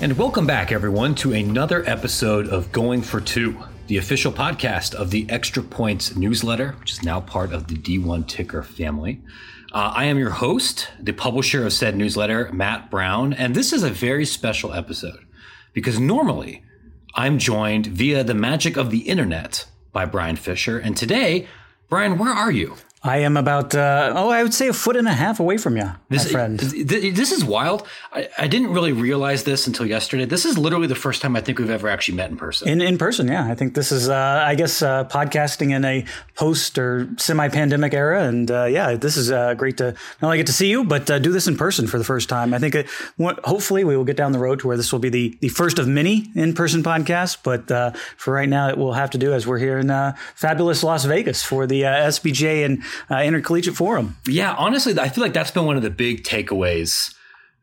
And welcome back, everyone, to another episode of Going for Two, the official podcast of the Extra Points newsletter, which is now part of the D1 Ticker family. Uh, I am your host, the publisher of said newsletter, Matt Brown, and this is a very special episode because normally I'm joined via the magic of the internet by Brian Fisher. And today, Brian, where are you? I am about, uh, oh, I would say a foot and a half away from you, this, my friend. This is wild. I, I, didn't really realize this until yesterday. This is literally the first time I think we've ever actually met in person. In, in person, yeah. I think this is, uh, I guess, uh, podcasting in a post or semi pandemic era. And uh, yeah, this is uh, great to not only get to see you, but uh, do this in person for the first time. I think it, hopefully we will get down the road to where this will be the, the first of many in person podcasts. But for right now, it will have to do as we're here in fabulous Las Vegas for the SBJ and uh, Intercollegiate Forum. Yeah, honestly, I feel like that's been one of the big takeaways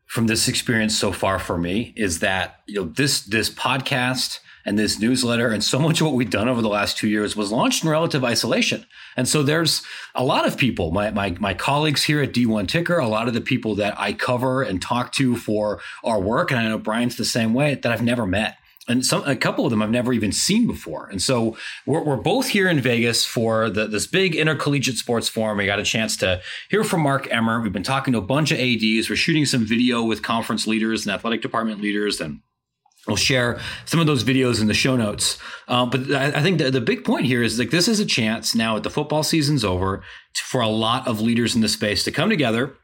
from this experience so far for me is that you know this this podcast and this newsletter and so much of what we've done over the last two years was launched in relative isolation. And so there's a lot of people, my, my, my colleagues here at D1 Ticker, a lot of the people that I cover and talk to for our work, and I know Brian's the same way, that I've never met and some a couple of them I've never even seen before. And so we're, we're both here in Vegas for the, this big intercollegiate sports forum. We got a chance to hear from Mark Emmert. We've been talking to a bunch of ads. We're shooting some video with conference leaders and athletic department leaders, and we'll share some of those videos in the show notes. Uh, but I, I think the, the big point here is like this is a chance now that the football season's over for a lot of leaders in the space to come together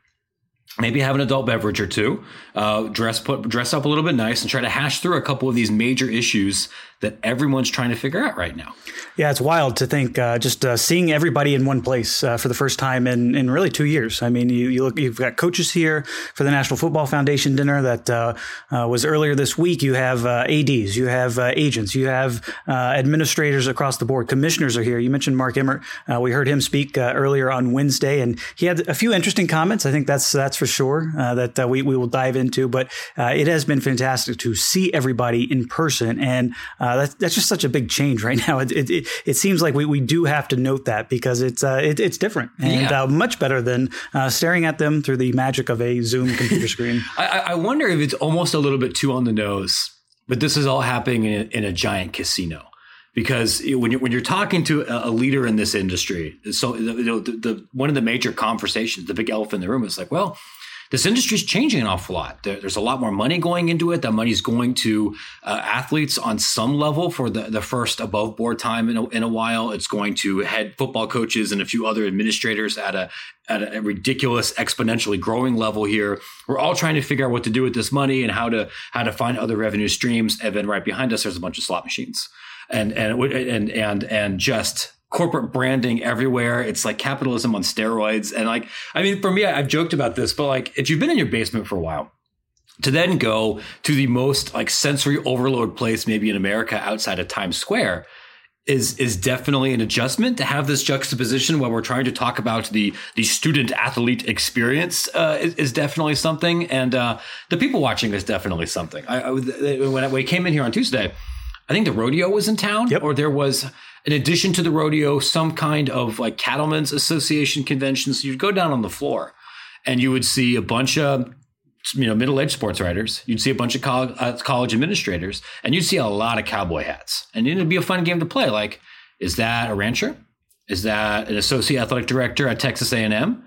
maybe have an adult beverage or two, uh, dress put dress up a little bit nice, and try to hash through a couple of these major issues that everyone's trying to figure out right now. Yeah, it's wild to think uh, just uh, seeing everybody in one place uh, for the first time in, in really two years. I mean, you, you look, you've got coaches here for the National Football Foundation dinner that uh, uh, was earlier this week. You have uh, ads, you have agents, you have administrators across the board. Commissioners are here. You mentioned Mark Emmert. we heard him speak earlier on Wednesday, and he had a few interesting comments. I think that's that's for sure that we we will dive into. But it has been fantastic to see everybody in person and uh, that's, that's just such a big change right now. It, it, it, seems like we, we do have to note that because it's uh, it, it's different and yeah. uh, much better than uh, staring at them through the magic of a Zoom computer screen. I, I, wonder if it's almost a little bit too on the nose, but this is all happening in a, in a giant casino because when you're when you're talking to a, leader in this industry, so know the, the, one of the major conversations, the big elephant in the room is like, well, this industry is changing an awful lot. There, there's a lot more money going into it. That money is going to uh, athletes on some level for the, the first above board time in a, in a while. It's going to head football coaches and a few other administrators at a at a ridiculous exponentially growing level here. We're all trying to figure out what to do with this money and how to how to find other revenue streams. And then right behind us, there's a bunch of slot machines and and and and and just corporate branding everywhere. It's like capitalism on steroids. And like, I mean, for me, I've joked about this, but like, if you've been in your basement for a while, to then go to the most like sensory overload place maybe in America outside of Times Square is is definitely an adjustment to have this juxtaposition when we're trying to talk about the the student athlete experience uh, is, is, definitely something and uh, the people watching is definitely something I, I when, I, when I came in here on Tuesday I think the rodeo was in town yep. or there was in addition to the rodeo, some kind of like cattlemen's association convention. So you'd go down on the floor and you would see a bunch of you know middle-aged sports writers. You'd see a bunch of college, uh, college administrators and you'd see a lot of cowboy hats. And it'd be a fun game to play. Like is that a rancher? Is that an associate athletic director at texas a&m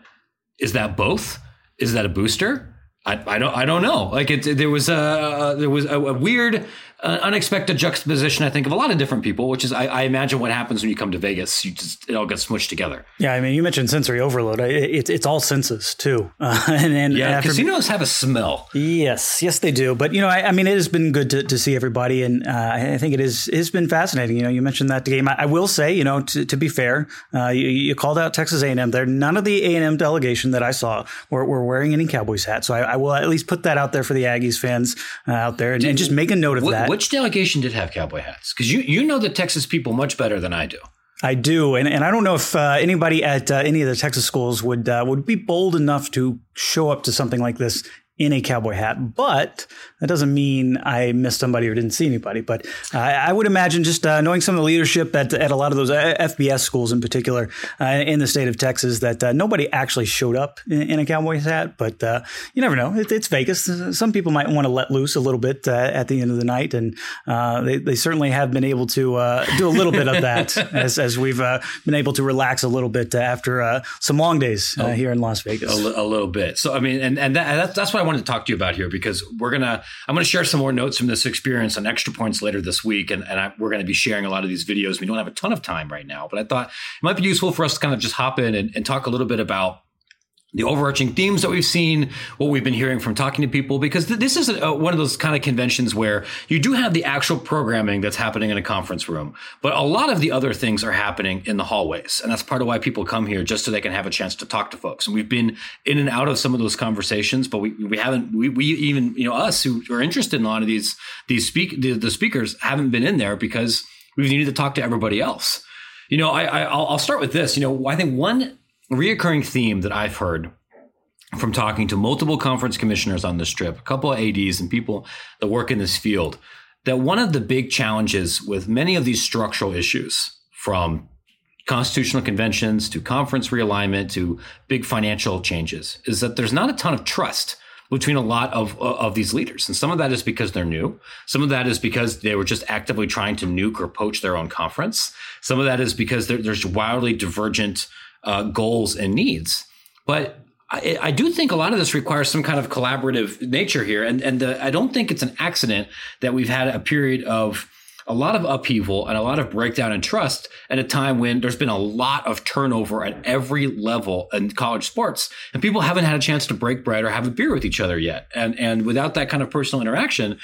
is that both? Is that a booster? I, I don't I don't know. Like it, there was a there was a, a weird an unexpected juxtaposition, I think, of a lot of different people, which is, I, I, imagine, what happens when you come to Vegas. You just it all gets smushed together. Yeah, I mean, you mentioned sensory overload. It's it's all senses too, uh, and, and yeah, after, casinos have a smell. Yes, yes, they do. But you know, I, I mean, it has been good to, to see everybody, and uh, I think it is it has been fascinating. You know, you mentioned that game. I, I will say, you know, to, to be fair, uh, you, you, called out Texas A and M. There, none of the A and M delegation that I saw were, were wearing any Cowboys hats. So I, I, will at least put that out there for the Aggies fans uh, out there, and, and, just make a note of what, that. Which delegation did have cowboy hats? Because you you know the Texas people much better than I do. I do, and, and I don't know if uh, anybody at uh, any of the Texas schools would uh, would be bold enough to show up to something like this in a cowboy hat, but that doesn't mean I missed somebody or didn't see anybody. But uh, I would imagine just uh, knowing some of the leadership at, at a lot of those uh, FBS schools in particular uh, in the state of Texas that uh, nobody actually showed up in, in a cowboy hat. But uh, you never know. It, it's Vegas. Some people might want to let loose a little bit at the end of the night. And they, they certainly have been able to do a little bit of that as, as we've been able to relax a little bit after some long days oh, here in Las Vegas. A, a, little bit. So, I mean, and, and that, that's, that's I wanted to talk to you about here because we're to, I'm to share some more notes from this experience on extra points later this week. And, and I, we're to be sharing a lot of these videos. We don't have a ton of time right now, but I thought it might be useful for us to kind of just hop in and, and talk a little bit about the overarching themes that we've seen, what we've been hearing from talking to people, because th- this is a, one of those kind of conventions where you do have the actual programming that's happening in a conference room, but a lot of the other things are happening in the hallways. And that's part of why people come here just so they can have a chance to talk to folks. And we've been in and out of some of those conversations, but we, we haven't, we, we even, you know, us who are interested in a lot of these, these speak, the, the speakers haven't been in there because we've needed to talk to everybody else. You know, I, I I'll start with this. You know, I think one reoccurring theme that I've heard from talking to multiple conference commissioners on this trip, a couple of ADs and people that work in this field, that one of the big challenges with many of these structural issues, from constitutional conventions to conference realignment to big financial changes, is that there's not a ton of trust between a lot of uh, of these leaders, and some of that is because they're new. Some of that is because they were just actively trying to nuke or poach their own conference. Some of that is because there's wildly divergent uh, goals and needs. But I, I, do think a lot of this requires some kind of collaborative nature here, and and the, I don't think it's an accident that we've had a period of a lot of upheaval and a lot of breakdown in trust at a time when there's been a lot of turnover at every level in college sports. And people haven't had a chance to break bread or have a beer with each other yet. And and without that kind of personal interaction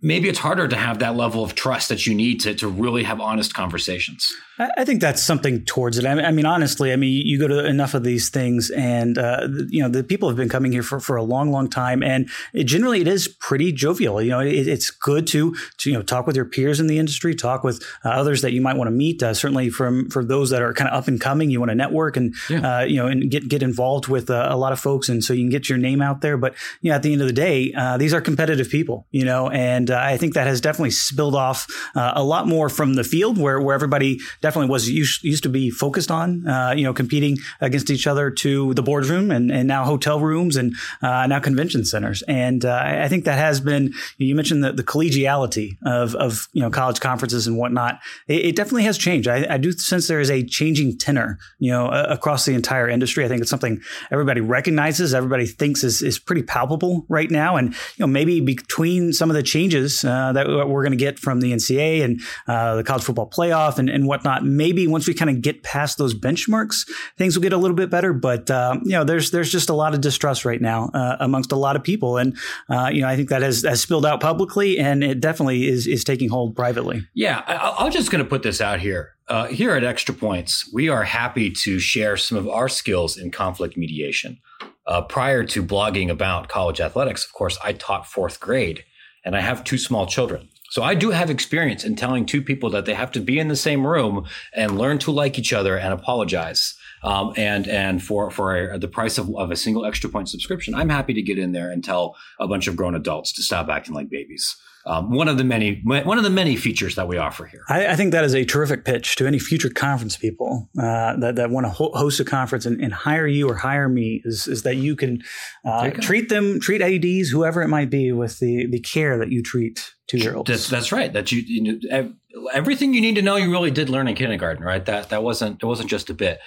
maybe it's harder to have that level of trust that you need to, to really have honest conversations. I think that's something towards it. I mean, honestly, I mean, you go to enough of these things, and uh, you know, the people have been coming here for, for a long, long time, and it, generally, it is pretty jovial. You know, it, it's good to, to you know talk with your peers in the industry, talk with uh, others that you might want to meet. Uh, certainly, from for those that are kind of up and coming, you want to network and yeah. Uh, you know and get get involved with uh, a lot of folks, and so you can get your name out there. But you know, at the end of the day, uh, these are competitive people. You know, and and uh, I think that has definitely spilled off uh, a lot more from the field where, where everybody definitely was used, used to be focused on, uh, you know, competing against each other to the boardroom and, and now hotel rooms and uh, now convention centers. And uh, I think that has been, you mentioned the, the collegiality of, of, you know, college conferences and whatnot. It, it definitely has changed. I, I, do sense there is a changing tenor, you know, across the entire industry. I think it's something everybody recognizes, everybody thinks is, is pretty palpable right now. And, you know, maybe between some of the changes changes uh, that we're going to get from the NCAA and uh, the college football playoff and, and whatnot. Maybe once we kind of get past those benchmarks, things will get a little bit better. But uh, you know, there's there's just a lot of distrust right now uh, amongst a lot of people, and uh, you know, I think that has, has spilled out publicly, and it definitely is is taking hold privately. Yeah, I, I'm just going to put this out here. Uh, here at Extra Points, we are happy to share some of our skills in conflict mediation. Uh, prior to blogging about college athletics, of course, I taught fourth grade and I have two small children. So I do have experience in telling two people that they have to be in the same room and learn to like each other and apologize. Um, and and for for the price of, of a single extra point subscription, I'm happy to get in there and tell a bunch of grown adults to stop acting like babies um, one of the many one of the many features that we offer here. I, I think that is a terrific pitch to any future conference people uh, that, that want to ho- host a conference and, and, hire you or hire me. Is, is that you can uh, treat them, treat ads, whoever it might be, with the the care that you treat two year olds. That's, that's right. That you, you know, everything you need to know, you really did learn in kindergarten, right? That that wasn't it wasn't just a bit.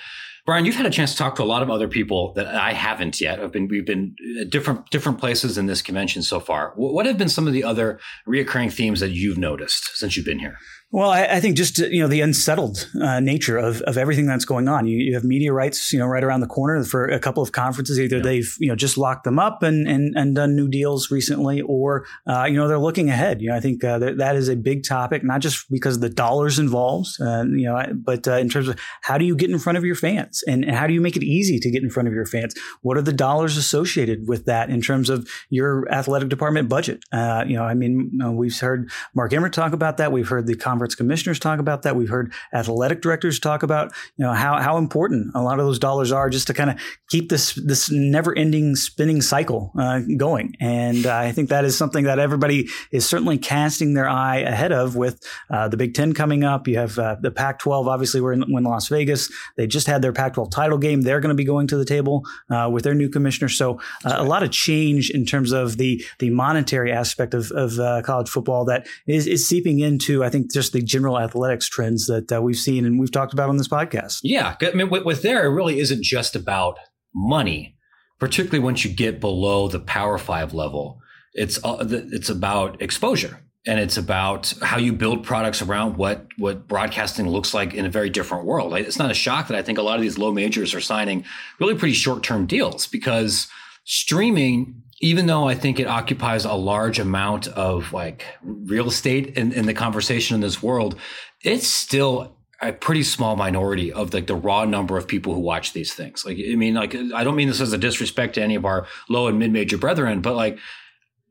Brian, you've had a chance to talk to a lot of other people that I haven't yet. I've been, we've been at different, different places in this convention so far. What have been some of the other reoccurring themes that you've noticed since you've been here? Well, I, I, think just you know the unsettled uh, nature of, of everything that's going on. You, you, have media rights, you know, right around the corner for a couple of conferences. Either they've you know just locked them up and and, and done new deals recently, or uh, you know they're looking ahead. You know, I think uh, that, that is a big topic, not just because of the dollars involved, uh, you know, but uh, in terms of how do you get in front of your fans and, and, how do you make it easy to get in front of your fans? What are the dollars associated with that in terms of your athletic department budget? Uh, you know, I mean, you know, we've heard Mark Emmert talk about that. We've heard the conference commissioners talk about that. We've heard athletic directors talk about you know how how important a lot of those dollars are just to kind of keep this this never ending spinning cycle uh, going. And uh, I think that is something that everybody is certainly casting their eye ahead of with uh, the Big Ten coming up. You have uh, the Pac-12. Obviously, we're in, we're in Las Vegas. They just had their Pac-12 title game. They're going to be going to the table uh, with their new commissioner. So uh, a lot of change in terms of the the monetary aspect of, of college football that is, is seeping into, I think, just the general athletics trends that we've seen and we've talked about on this podcast. Yeah, I mean, with, with there, it really isn't just about money, particularly once you get below the Power Five level. It's uh, it's about exposure and it's about how you build products around what what broadcasting looks like in a very different world. It's not a shock that I think a lot of these low majors are signing really pretty short term deals because streaming, even though I think it occupies a large amount of like real estate in, in the conversation in this world, it's still a pretty small minority of like the raw number of people who watch these things. Like, I mean, like, I don't mean this as a disrespect to any of our low and mid major brethren, but like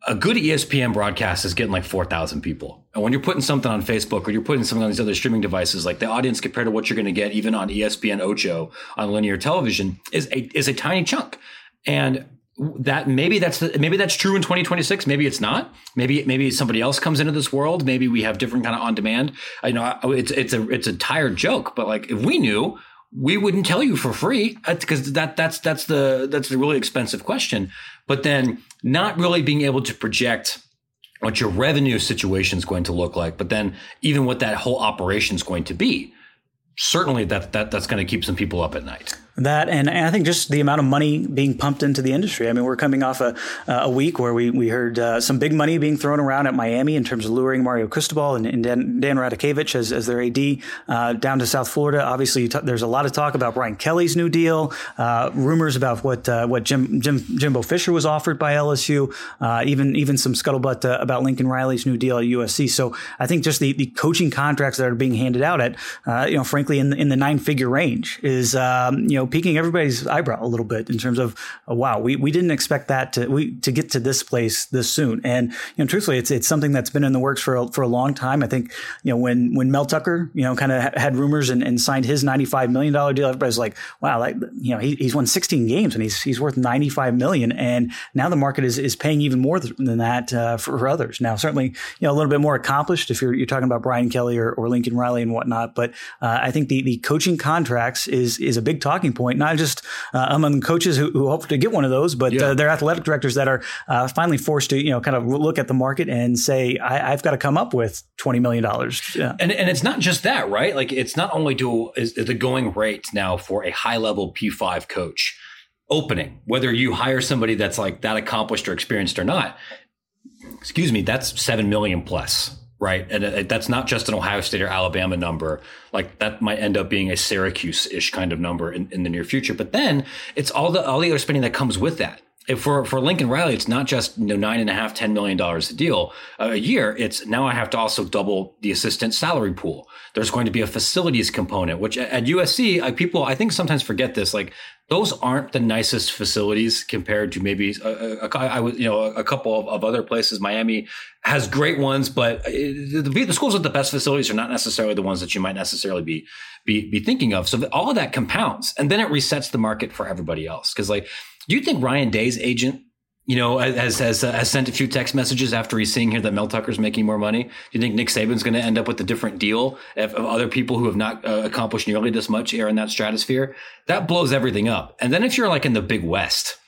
a good ESPN broadcast is getting like 4,000 people. And when you're putting something on Facebook or you're putting something on these other streaming devices, like the audience compared to what you're going to get even on ESPN Ocho on linear television is a, is a tiny chunk. And that maybe that's the, maybe that's true in 2026 maybe it's not. Maybe maybe somebody else comes into this world. Maybe we have different kind of on demand i know it's it's a it's a tired joke but like if we knew we wouldn't tell you for free. Because that that's that's the that's the really expensive question. But then not really being able to project what your revenue situation is going to look like but then even what that whole operation is going to be certainly that, that that's going to keep some people up at night that and, and, I think just the amount of money being pumped into the industry. I mean, we're coming off a, a week where we, we heard uh, some big money being thrown around at Miami in terms of luring Mario Cristobal and, and Dan, Dan as, as their AD uh, down to South Florida. Obviously, t- there's a lot of talk about Brian Kelly's new deal, uh, rumors about what uh, what Jim, Jim Jimbo Fisher was offered by LSU, uh, even even some scuttlebutt uh, about Lincoln Riley's new deal at USC. So I think just the, the coaching contracts that are being handed out at, you know, frankly, in the, in the nine figure range is um, you know know, piquing everybody's eyebrow a little bit in terms of, oh, wow, we, we didn't expect that to we to get to this place this soon. And you know, truthfully, it's it's something that's been in the works for a, for a long time. I think you know when when Mel Tucker you know kind of had rumors and, and signed his ninety five million dollar deal, everybody's like, wow, like you know he, he's won sixteen games and he's he's worth ninety five million, and now the market is is paying even more than that uh, for, for, others. Now, certainly you know a little bit more accomplished if you're you're talking about Brian Kelly or, or Lincoln Riley and whatnot, but uh, I think the the coaching contracts is is a big talking point, not just uh, among coaches who, who, hope to get one of those, but yeah. uh, they're athletic directors that are uh, finally forced to, you know, kind of look at the market and say, I, have got to come up with $20 million. Yeah. And, and it's not just that, right? Like it's not only do is the going rate now for a high level P5 coach opening, whether you hire somebody that's like that accomplished or experienced or not, excuse me, that's 7 million plus right? And uh, that's not just an Ohio State or Alabama number. Like that might end up being a Syracuse-ish kind of number in, in the near future. But then it's all the all the other spending that comes with that. For for Lincoln Riley, it's not just you know, nine and a half, ten million dollars a deal uh, a year. It's now I have to also double the assistant salary pool. There's going to be a facilities component, which at USC, I, people I think sometimes forget this. Like those aren't the nicest facilities compared to maybe a, a, a, I was you know a couple of, of, other places. Miami has great ones, but the, the, schools with the best facilities are not necessarily the ones that you might necessarily be be, be thinking of. So all of that compounds, and then it resets the market for everybody else. Because like, do you think Ryan Day's agent you know, has has uh, has sent a few text messages after he's seeing here that Mel Tucker's making more money. Do you think Nick Saban's going to end up with a different deal of, of other people who have not uh, accomplished nearly this much here in that stratosphere? That blows everything up. And then if you're like in the Big West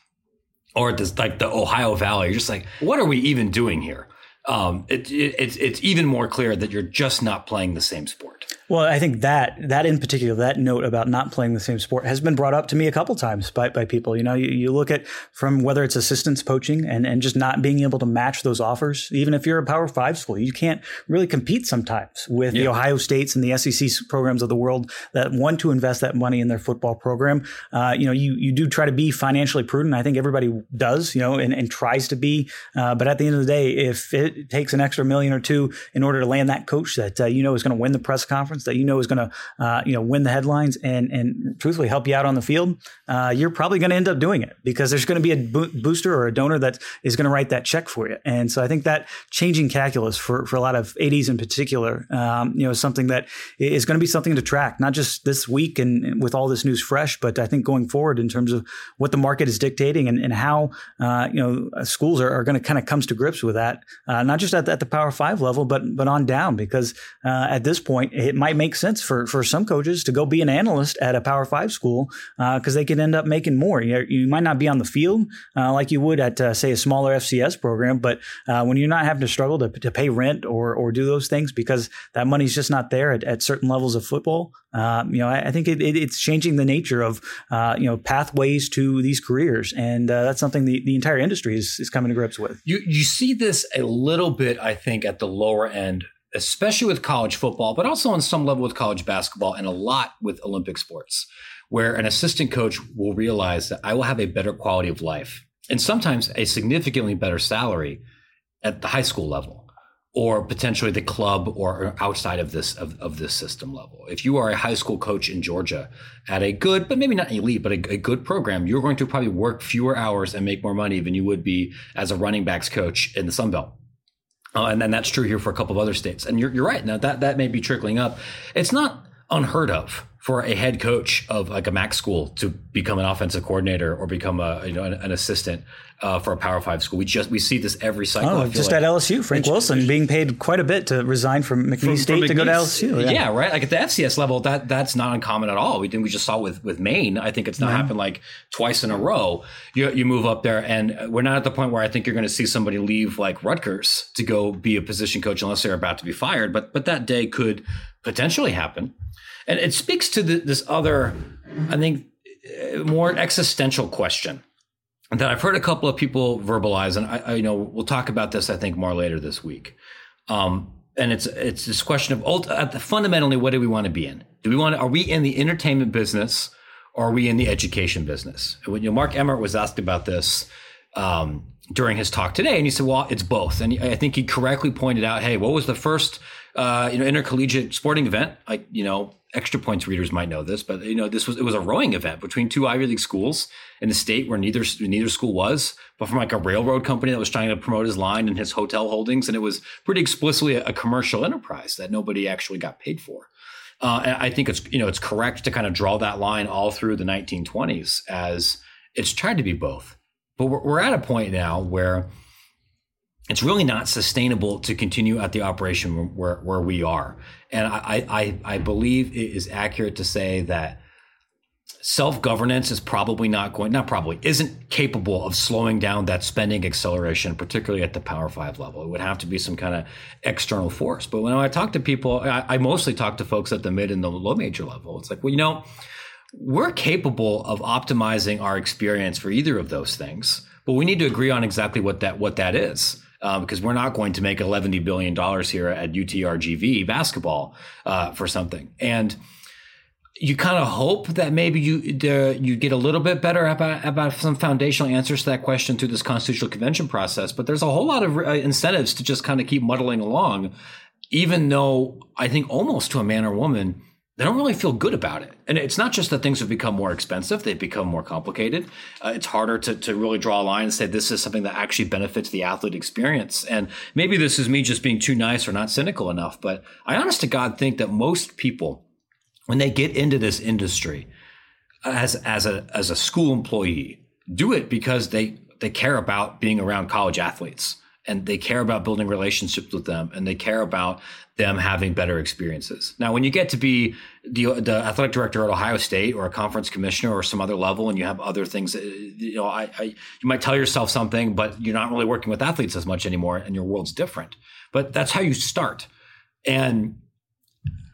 or this, like the Ohio Valley, you're just like, what are we even doing here? Um, it, it, it's it's even more clear that you're just not playing the same sport. Well, I think that that in particular, that note about not playing the same sport has been brought up to me a couple times by, by people. You know, you, you look at from whether it's assistance poaching and, and just not being able to match those offers. Even if you're a Power Five school, you can't really compete sometimes with yeah. the Ohio States and the SEC programs of the world that want to invest that money in their football program. Uh, you know, you you do try to be financially prudent. I think everybody does. You know, and, and tries to be. Uh, but at the end of the day, if it takes an extra million or two in order to land that coach that uh, you know is going to win the press conference that you know is going to, uh, you know, win the headlines and and truthfully help you out on the field, uh, you're probably going to end up doing it because there's going to be a bo- booster or a donor that is going to write that check for you. And so I think that changing calculus for for a lot of ADs in particular, um, you know, is something that is going to be something to track, not just this week and, with all this news fresh, but I think going forward in terms of what the market is dictating and, and how uh, you know schools are, are going to kind of comes to grips with that, uh, not just at the, at the Power Five level, but but on down because uh, at this point it might make sense for for some coaches to go be an analyst at a Power Five school because uh, they could end up making more. You, you might not be on the field uh, like you would at uh, say a smaller FCS program, but when you're not having to struggle to, to pay rent or or do those things because that money's just not there at, at certain levels of football, um, you know, I, I think it, it, it's changing the nature of uh, you know pathways to these careers, and uh, that's something the, the entire industry is, is coming to grips with. You you see this a little bit, I think, at the lower end, especially with college football, but also on some level with college basketball, and a lot with Olympic sports, where an assistant coach will realize that I will have a better quality of life and sometimes a significantly better salary at the high school level or potentially the club or outside of this of, of this system level. If you are a high school coach in Georgia at a good, but maybe not elite, but a, a, good program, you're going to probably work fewer hours and make more money than you would be as a running backs coach in the Sun Belt. Uh, and then that's true here for a couple of other states. And you're, you're right. Now that, that may be trickling up. It's not unheard of for a head coach of like a MAC school to become an offensive coordinator or become a you know an, an assistant uh, for a Power Five school. We just we see this every cycle. Oh, just like. at LSU, Frank Wilson being paid quite a bit to resign from McNeese from, State from to go to LSU. Yeah. yeah. right. Like at the FCS level, that that's not uncommon at all. We think we just saw with with Maine. I think it's not happened like twice in a row. You you move up there, and we're not at the point where I think you're going to see somebody leave like Rutgers to go be a position coach unless they're about to be fired. But but that day could potentially happen. And it speaks to the, this other, I think, uh, more existential question that I've heard a couple of people verbalize, and I, I you know we'll talk about this I think more later this week. Um, and it's it's this question of uh, fundamentally what do we want to be in? Do we want to, are we in the entertainment business or are we in the education business? And when you know, Mark Emmert was asked about this um, during his talk today, and he said, "Well, it's both." And I think he correctly pointed out, "Hey, what was the first uh, you know intercollegiate sporting event? Like you know extra points readers might know this, but you know this was it was a rowing event between two Ivy League schools in the state where neither neither school was, but from like a railroad company that was trying to promote his line and his hotel holdings, and it was pretty explicitly a, a commercial enterprise that nobody actually got paid for. Uh, I think it's you know it's correct to kind of draw that line all through the 1920s as it's tried to be both, but we're, we're at a point now where it's really not sustainable to continue at the operation where, where we are. And I, I, I believe it is accurate to say that self governance is probably not going, not probably, isn't capable of slowing down that spending acceleration, particularly at the Power Five level. It would have to be some kind of external force. But when I talk to people, I, I mostly talk to folks at the mid and the low major level. It's like, well, you know, we're capable of optimizing our experience for either of those things, but we need to agree on exactly what that what that is um, because we're not going to make $11 billion here at UTRGV basketball uh, for something. And you kind of hope that maybe you you get a little bit better about about some foundational answers to that question through this constitutional convention process. But there's a whole lot of uh, incentives to just kind of keep muddling along, even though I think almost to a man or woman they don't really feel good about it. And it's not just that things have become more expensive, they've become more complicated. Uh, it's harder to, to really draw a line and say this is something that actually benefits the athlete experience. And maybe this is me just being too nice or not cynical enough, but I honest to God think that most people, when they get into this industry as, as, a, as a school employee, do it because they, they care about being around college athletes and they care about building relationships with them and they care about them having better experiences. Now, when you get to be the, the athletic director at Ohio State or a conference commissioner or some other level, and you have other things, that, you know, I, I, you might tell yourself something, but you're not really working with athletes as much anymore, and your world's different. But that's how you start. And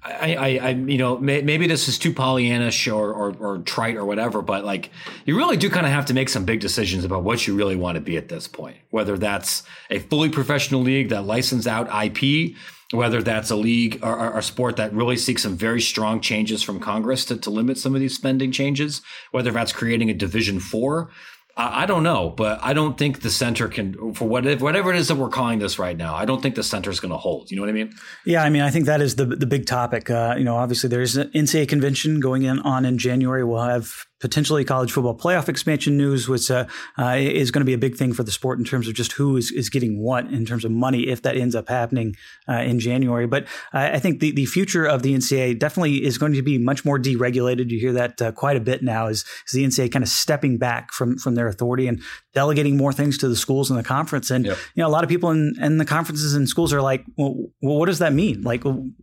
I, I, I, you know, may, maybe this is too Pollyannish or, or, or trite or whatever, but like you really do kind of have to make some big decisions about what you really want to be at this point. Whether that's a fully professional league that license out IP, whether that's a league or, or, a sport that really seeks some very strong changes from Congress to, to limit some of these spending changes, whether that's creating a Division Four I, don't know, but I don't think the center can for whatever whatever it is that we're calling this right now. I don't think the center is going to hold. You know what I mean? Yeah, I mean, I think that is the the big topic. Uh, you know, obviously there's an NCAA convention going in on in January. We'll have potentially college football playoff expansion news, which uh, uh, is going to be a big thing for the sport in terms of just who is, is getting what in terms of money if that ends up happening uh, in January. But I think the, the future of the NCAA definitely is going to be much more deregulated. You hear that uh, quite a bit now is, is the NCAA kind of stepping back from, from their authority and delegating more things to the schools and the conference. And, yep. you know, a lot of people in, in the conferences and schools are like, well, well what does that mean? Like,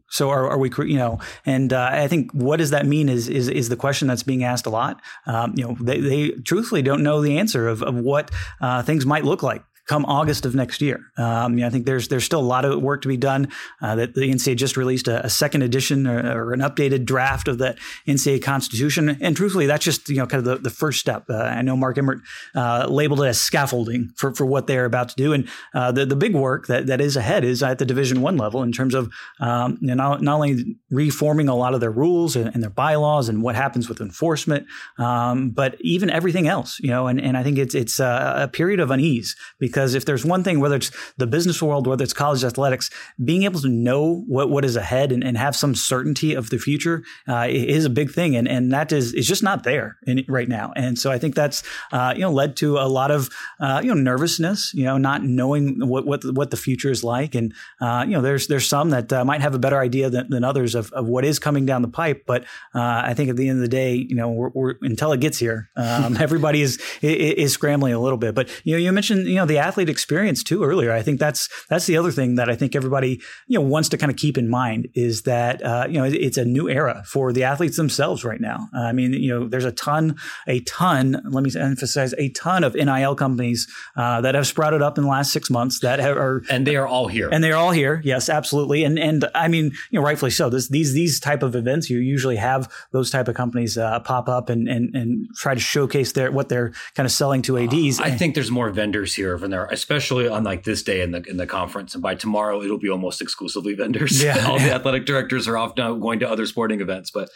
so are, are we, you know, and uh, I think what does that mean is, is, is the question that's being asked a lot. Um, you know, they, they truthfully don't know the answer of, of what uh, things might look like come August of next year. Um, you know, I think there's there's still a lot of work to be done. Uh, that the NCAA just released a, a second edition or, or, an updated draft of the NCAA Constitution, and truthfully, that's just you know kind of the, the first step. Uh, I know Mark Emmert uh, labeled it as scaffolding for, for what they're about to do, and uh, the the big work that, that is ahead is at the Division One level in terms of um, you know, not, not only reforming a lot of their rules and, and their bylaws and what happens with enforcement, um, but even everything else. You know, and, and I think it's it's a period of unease because because if there's one thing, whether it's the business world, whether it's college athletics, being able to know what, what is ahead and, and have some certainty of the future uh, is a big thing. And, and that is, is just not there in, right now. And so I think that's, uh, you know, led to a lot of, uh, you know, nervousness, you know, not knowing what, what, what the future is like. And, uh, you know, there's, there's some that uh, might have a better idea than, than others of, of what is coming down the pipe. But uh, I think at the end of the day, you know, we're, we're, until it gets here, um, everybody is, is, is scrambling a little bit. But, you know, you mentioned, you know, the athlete experience too earlier. I think that's that's the other thing that I think everybody you know wants to kind of keep in mind is that uh, you know it's a new era for the athletes themselves right now. Uh, I mean, you know, there's a ton, a ton. Let me emphasize a ton of NIL companies uh, that have sprouted up in the last six months that have, are and they are all here and they are all here. Yes, absolutely. And and I mean, you know, rightfully so. This, these these type of events, you usually have those type of companies uh, pop up and and and try to showcase their what they're kind of selling to ads. I think there's more vendors here there, especially especially on like this day in the in the conference. And by tomorrow, it'll be almost exclusively vendors. Yeah, all the athletic directors are off now going to other sporting events, but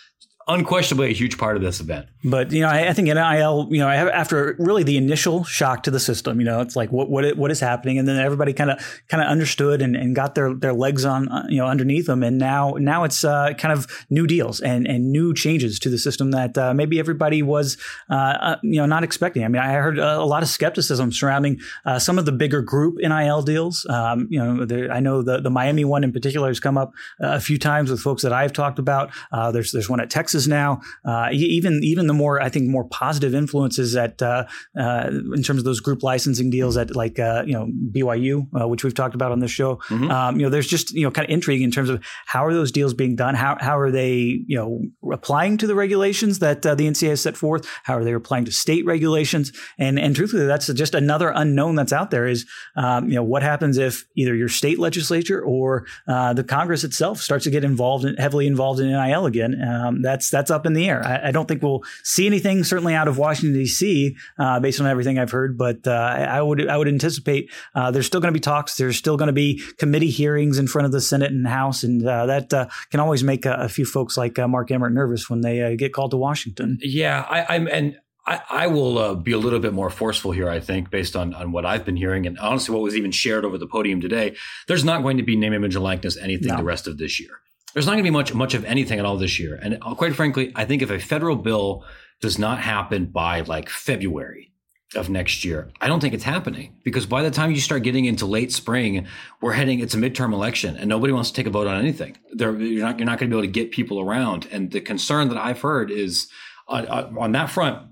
unquestionably a huge part of this event. But you know, I, I think NIL, you know, have, after really the initial shock to the system, you know, it's like what what what is happening, and then everybody kind of kind of understood and, and got their their legs on uh, you know underneath them, and now now it's uh, kind of new deals and and new changes to the system that uh, maybe everybody was uh, uh you know not expecting. I mean, I heard a lot of skepticism surrounding uh, some of the bigger group NIL deals. Um, you know, there, I know the the Miami one in particular has come up a few times with folks that I've talked about. there's there's one at Texas Texas now. Uh, even even the more I think more positive influences at uh, uh, in terms of those group licensing deals at like uh, you know BYU, uh, which we've talked about on this show. Mm-hmm. Um, you know, there's just you know kind of intrigue in terms of how are those deals being done? How how are they you know applying to the regulations that the NCAA has set forth? How are they applying to state regulations? And and truthfully, that's just another unknown that's out there. Is um, you know what happens if either your state legislature or the Congress itself starts to get involved in, heavily involved in NIL again? Um, that's that's that's up in the air. I, I, don't think we'll see anything certainly out of Washington D.C. Uh, based on everything I've heard, but uh, I would I would anticipate uh, there's still going to be talks. There's still going to be committee hearings in front of the Senate and House, and uh, that uh, can always make a, a, few folks like uh, Mark Emmert nervous when they get called to Washington. Yeah, I, am and. I, I will uh, be a little bit more forceful here, I think, based on, on what I've been hearing and honestly what was even shared over the podium today. There's not going to be name, image, and likeness anything no. the rest of this year there's not going to be much much of anything at all this year. And uh, quite frankly, I think if a federal bill does not happen by like February of next year, I don't think it's happening because by the time you start getting into late spring, we're heading it's a midterm election and nobody wants to take a vote on anything. They're, you're not you're not going to be able to get people around. And the concern that I've heard is on, on that front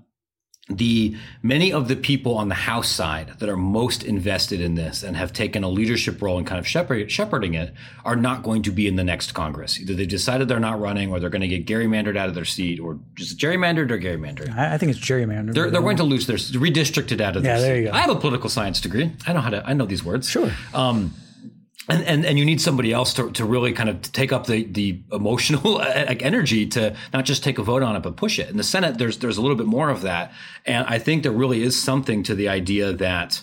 the many of the people on the house side that are most invested in this and have taken a leadership role in kind of shepherd, shepherding it are not going to be in the next Congress. Either they've decided they're not running, or they're going to get gerrymandered out of their seat, or just gerrymandered or gerrymandered. I, I think it's gerrymandered. They're, they're going to lose their redistricted out of. Yeah, there seat. you go. I have a political science degree. I know how to. I know these words. Sure. Um, and, and and you need somebody else to, to really kind of take up the the emotional energy to not just take a vote on it but push it. In the Senate, there's there's a little bit more of that, and I think there really is something to the idea that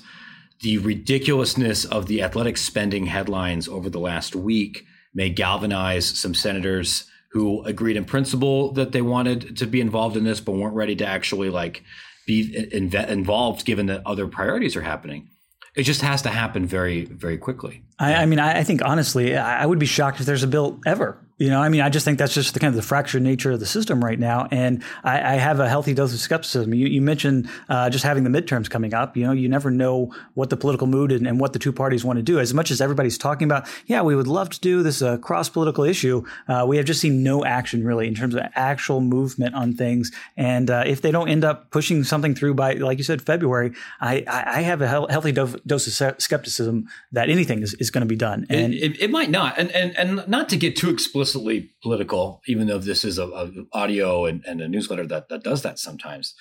the ridiculousness of the athletic spending headlines over the last week may galvanize some senators who agreed in principle that they wanted to be involved in this but weren't ready to actually like be inv- involved given that other priorities are happening. It just has to happen very, very quickly. I, I mean, I, I think honestly, I would be shocked if there's a bill ever you know, I mean, I just think that's just the kind of the fractured nature of the system right now, and I, I have a healthy dose of skepticism. You, you mentioned uh, just having the midterms coming up. You know, you never know what the political mood and, and, what the two parties want to do. As much as everybody's talking about, yeah, we would love to do this uh, cross political issue, uh, we have just seen no action really in terms of actual movement on things. And uh, if they don't end up pushing something through by, like you said, February, I, I have a healthy dose of skepticism that anything is, is going to be done. And it, it, it might not, and, and and not to get too explicitly political, even though this is a, a audio and, and, a newsletter that, that does that sometimes.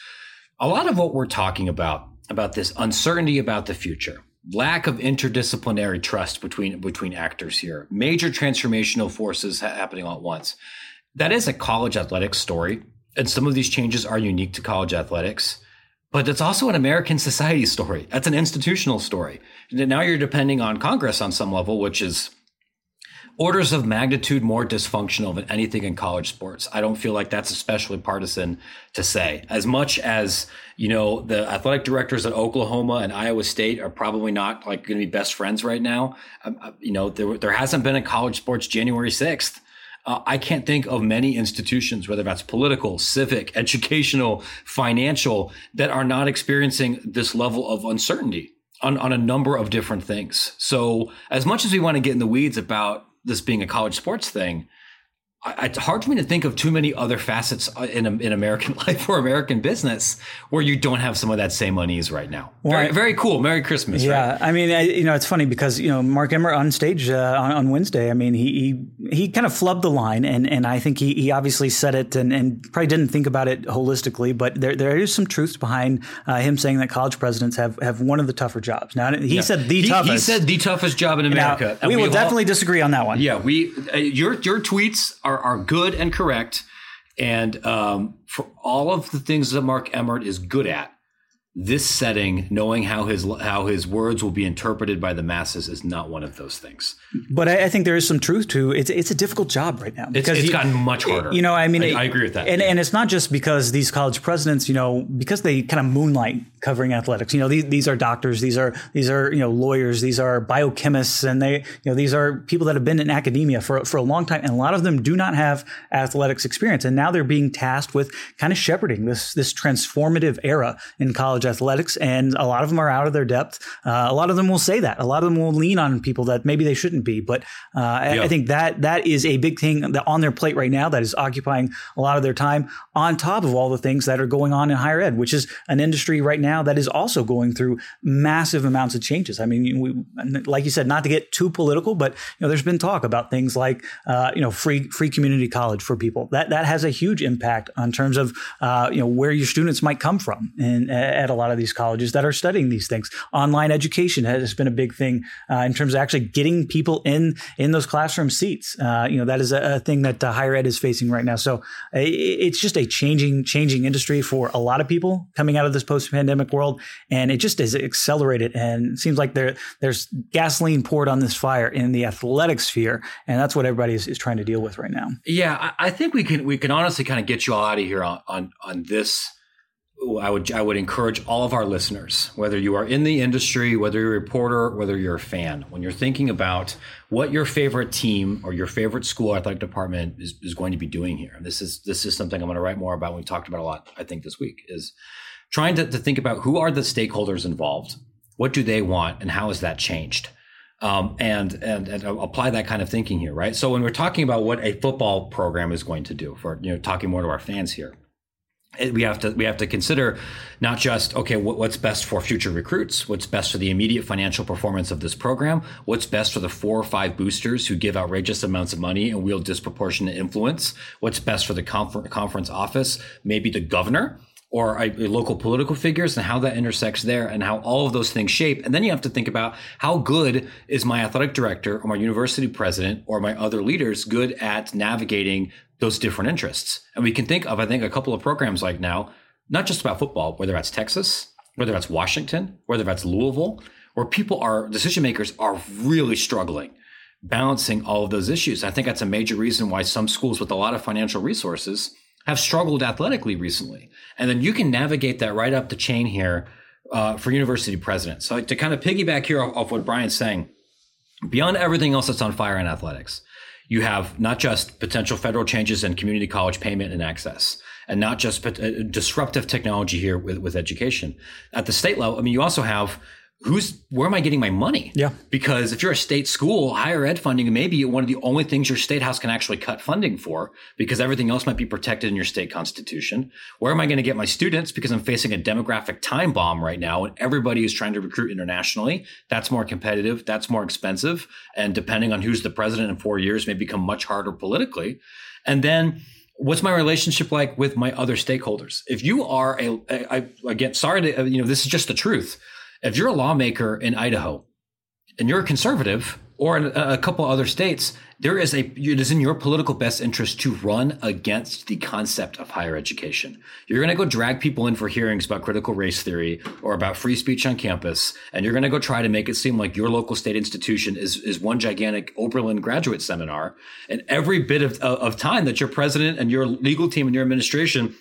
A lot of what we're talking about, about this uncertainty about the future, lack of interdisciplinary trust between, between actors here, major transformational forces ha- happening all at once. That is a college athletics story. And some of these changes are unique to college athletics but it's also an American society story. That's an institutional story. Now you're depending on Congress on some level, which is orders of magnitude more dysfunctional than anything in college sports. I don't feel like that's especially partisan to say. As much as, you know, the athletic directors at Oklahoma and Iowa State are probably not like going to be best friends right now. Um, uh, you know, there, there hasn't been a college sports January 6th. Uh, I can't think of many institutions, whether that's political, civic, educational, financial, that are not experiencing this level of uncertainty on, on a number of different things. So, as much as we want to get in the weeds about this being a college sports thing, it's hard for me to think of too many other facets uh, in in American life or American business where you don't have some of that same unease right now. Very, very cool. Merry Christmas. Yeah, right? I mean, I, you know, it's funny because you know Mark Emmert on stage uh, on, on, Wednesday. I mean, he he, he kind of flubbed the line, and, and I think he, he obviously said it and, and probably didn't think about it holistically. But there there is some truth behind uh, him saying that college presidents have, have one of the tougher jobs. Now he yeah. said the he, toughest. He said the toughest job in America. Now, we, we will definitely disagree on that one. Yeah, we uh, your your tweets are, are good and correct. And um, for all of the things that Mark Emmert is good at, this setting, knowing how his how his words will be interpreted by the masses, is not one of those things. But I, I think there is some truth to it's it's a difficult job right now because it's, it's gotten much harder. You know, I mean, I, I agree with that, and and it's not just because these college presidents, you know, because they kind of moonlight covering athletics. You know, these these are doctors, these are these are you know lawyers, these are biochemists, and they you know these are people that have been in academia for for a long time, and a lot of them do not have athletics experience, and now they're being tasked with kind of shepherding this this transformative era in college athletics, and a lot of them are out of their depth. Uh, a lot of them will say that. A lot of them will lean on people that maybe they shouldn't be. But uh, I, I, think that that is a big thing that on their plate right now that is occupying a lot of their time, on top of all the things that are going on in higher ed, which is an industry right now that is also going through massive amounts of changes. I mean, we, like you said, not to get too political, but you know, there's been talk about things like uh, you know free free community college for people. That that has a huge impact on terms of uh, you know where your students might come from and at a lot of these colleges that are studying these things. Online education has been a big thing uh, in terms of actually getting people in in those classroom seats. Uh, you know that is a, a thing that uh, higher ed is facing right now. So it's just a changing changing industry for a lot of people coming out of this post pandemic world, and it just is accelerated. And it seems like there there's gasoline poured on this fire in the athletic sphere, and that's what everybody is, is trying to deal with right now. Yeah, I, I think we can we can honestly kind of get you all out of here on on, on this I would I would encourage all of our listeners, whether you are in the industry, whether you're a reporter, whether you're a fan, when you're thinking about what your favorite team or your favorite school athletic department is, is going to be doing here. This is this is something I'm going to write more about. We talked about a lot, I think, this week is trying to, to think about who are the stakeholders involved, what do they want, and how has that changed. Um, and, and and apply that kind of thinking here, right? So when we're talking about what a football program is going to do, for you know, talking more to our fans here, we have to we have to consider not just okay what, what's best for future recruits what's best for the immediate financial performance of this program what's best for the four or five boosters who give outrageous amounts of money and wield disproportionate influence what's best for the confer- conference office maybe the governor or a, a local political figures and how that intersects there and how all of those things shape and then you have to think about how good is my athletic director or my university president or my other leaders good at navigating those different interests. And we can think of, I think, a couple of programs like now, not just about football, whether that's Texas, whether that's Washington, whether that's Louisville, where people are, decision makers are really struggling balancing all of those issues. I think that's a major reason why some schools with a lot of financial resources have struggled athletically recently. And then you can navigate that right up the chain here uh, for university presidents. So to kind of piggyback here off, off what Brian's saying, beyond everything else that's on fire in athletics, you have not just potential federal changes in community college payment and access, and not just uh, disruptive technology here with, with education. At the state level, I mean, you also have who's where am I getting my money? Yeah. Because if you're a state school, higher ed funding may be one of the only things your state house can actually cut funding for because everything else might be protected in your state constitution. Where am I going to get my students? Because I'm facing a demographic time bomb right now and everybody is trying to recruit internationally. That's more competitive. That's more expensive. And depending on who's the president in four years may become much harder politically. And then what's my relationship like with my other stakeholders? If you are a, I, again, sorry to, uh, you know, this is just the truth if you're a lawmaker in Idaho and you're a conservative or in a, couple other states, there is a it is in your political best interest to run against the concept of higher education. You're going to go drag people in for hearings about critical race theory or about free speech on campus, and you're going to go try to make it seem like your local state institution is is one gigantic Oberlin graduate seminar. And every bit of, of time that your president and your legal team and your administration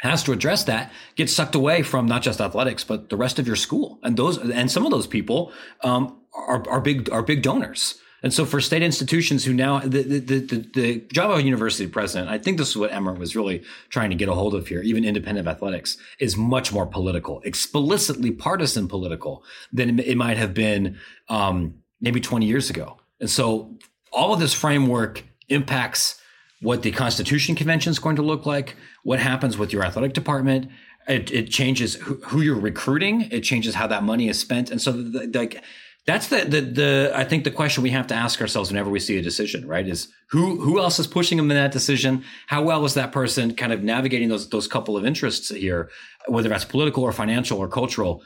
has to address that gets sucked away from not just athletics but the rest of your school. And those and some of those people um, are, are big are big donors. And so for state institutions who now the, the, the, the job university president i think this is what Emmert was really trying to get a hold of here even independent athletics is much more political explicitly partisan political than it might have been um, maybe 20 years ago. And so all of this framework impacts what the Constitution Convention is going to look like, what happens with your athletic department. It, it changes who, who, you're recruiting. It changes how that money is spent. And so, the, the, like, that's the, the the I think the question we have to ask ourselves whenever we see a decision, right? Is who who else is pushing them in that decision? How well is that person kind of navigating those those couple of interests here, whether that's political or financial or cultural?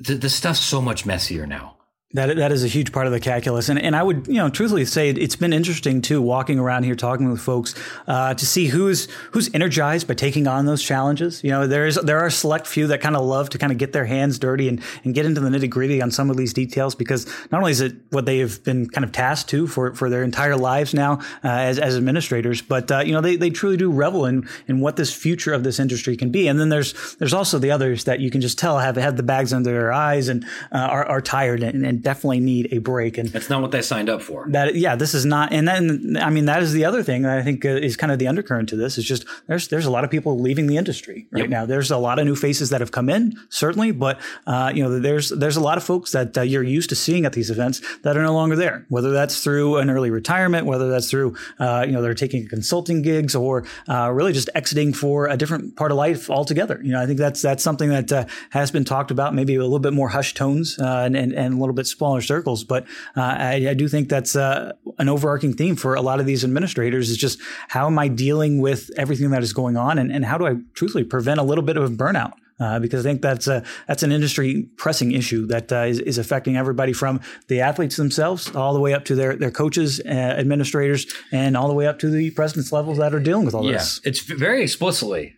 The, the stuff's so much messier now. That that is a huge part of the calculus, and and I would you know truthfully say it's been interesting too walking around here talking with folks uh, to see who's who's energized by taking on those challenges. You know, there's there are select few that kind of love to kind of get their hands dirty and and get into the nitty gritty on some of these details because not only is it what they have been kind of tasked to for for their entire lives now uh, as as administrators, but uh, you know they they truly do revel in in what this future of this industry can be. And then there's there's also the others that you can just tell have had the bags under their eyes and uh, are are tired and, and definitely need a break. And that's not what they signed up for. That yeah, this is not. And then I mean that is the other thing that I think uh, is kind of the undercurrent to this is just there's there's a lot of people leaving the industry right yep. now. There's a lot of new faces that have come in certainly, but uh, you know there's there's a lot of folks that uh, you're used to seeing at these events that are no longer there. Whether that's through an early retirement, whether that's through uh, you know they're taking consulting gigs or uh, really just exiting for a different part of life altogether. You know I think that's that's something that uh, has been talked about, maybe a little bit more hushed tones and, and, and a little bit smaller circles. But uh, I, I, do think that's uh, an overarching theme for a lot of these administrators is just how am I dealing with everything that is going on, and, and how do I truthfully prevent a little bit of burnout. Uh, because I think that's a that's an industry pressing issue that uh, is, is affecting everybody from the athletes themselves all the way up to their their coaches, uh, administrators, and all the way up to the president's levels that are dealing with all yeah, this. It's very explicitly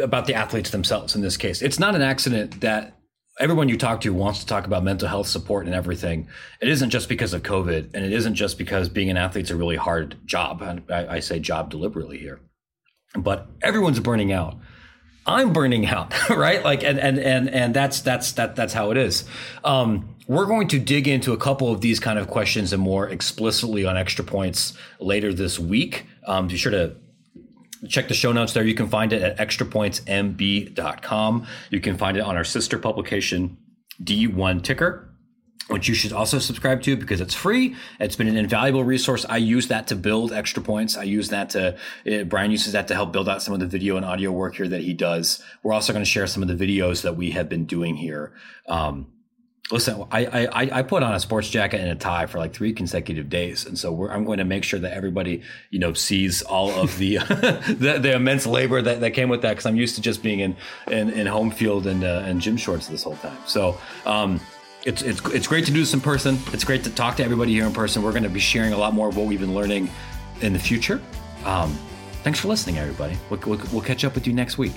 about the athletes themselves in this case. It's not an accident that everyone you talk to wants to talk about mental health support and everything. It isn't just because of COVID, and it isn't just because being an athlete's a really hard job. I, I say job deliberately here, but everyone's burning out. I'm burning out, right? Like, and and and and that's that's that that's how it is. Um, we're going to dig into a couple of these kind of questions and more explicitly on extra points later this week. Um, be sure to check the show notes there. You can find it at extrapointsmb.com. You can find it on our sister publication, D1 Ticker which you should also subscribe to because it's free. It's been an invaluable resource. I use that to build extra points. I use that to, uh, Brian uses that to help build out some of the video and audio work here that he does. We're also going to share some of the videos that we have been doing here. Um, Listen, I, I I put on a sports jacket and a tie for like three consecutive days, and so I'm going to make sure that everybody you know sees all of the the, the, immense labor that, that came with that because I'm used to just being in in, in home field and uh, and gym shorts this whole time. So. Um, it's, it's, it's great to do this in person. It's great to talk to everybody here in person. We're going to be sharing a lot more of what we've been learning in the future. Um, thanks for listening, everybody. We'll, we'll, we'll catch up with you next week.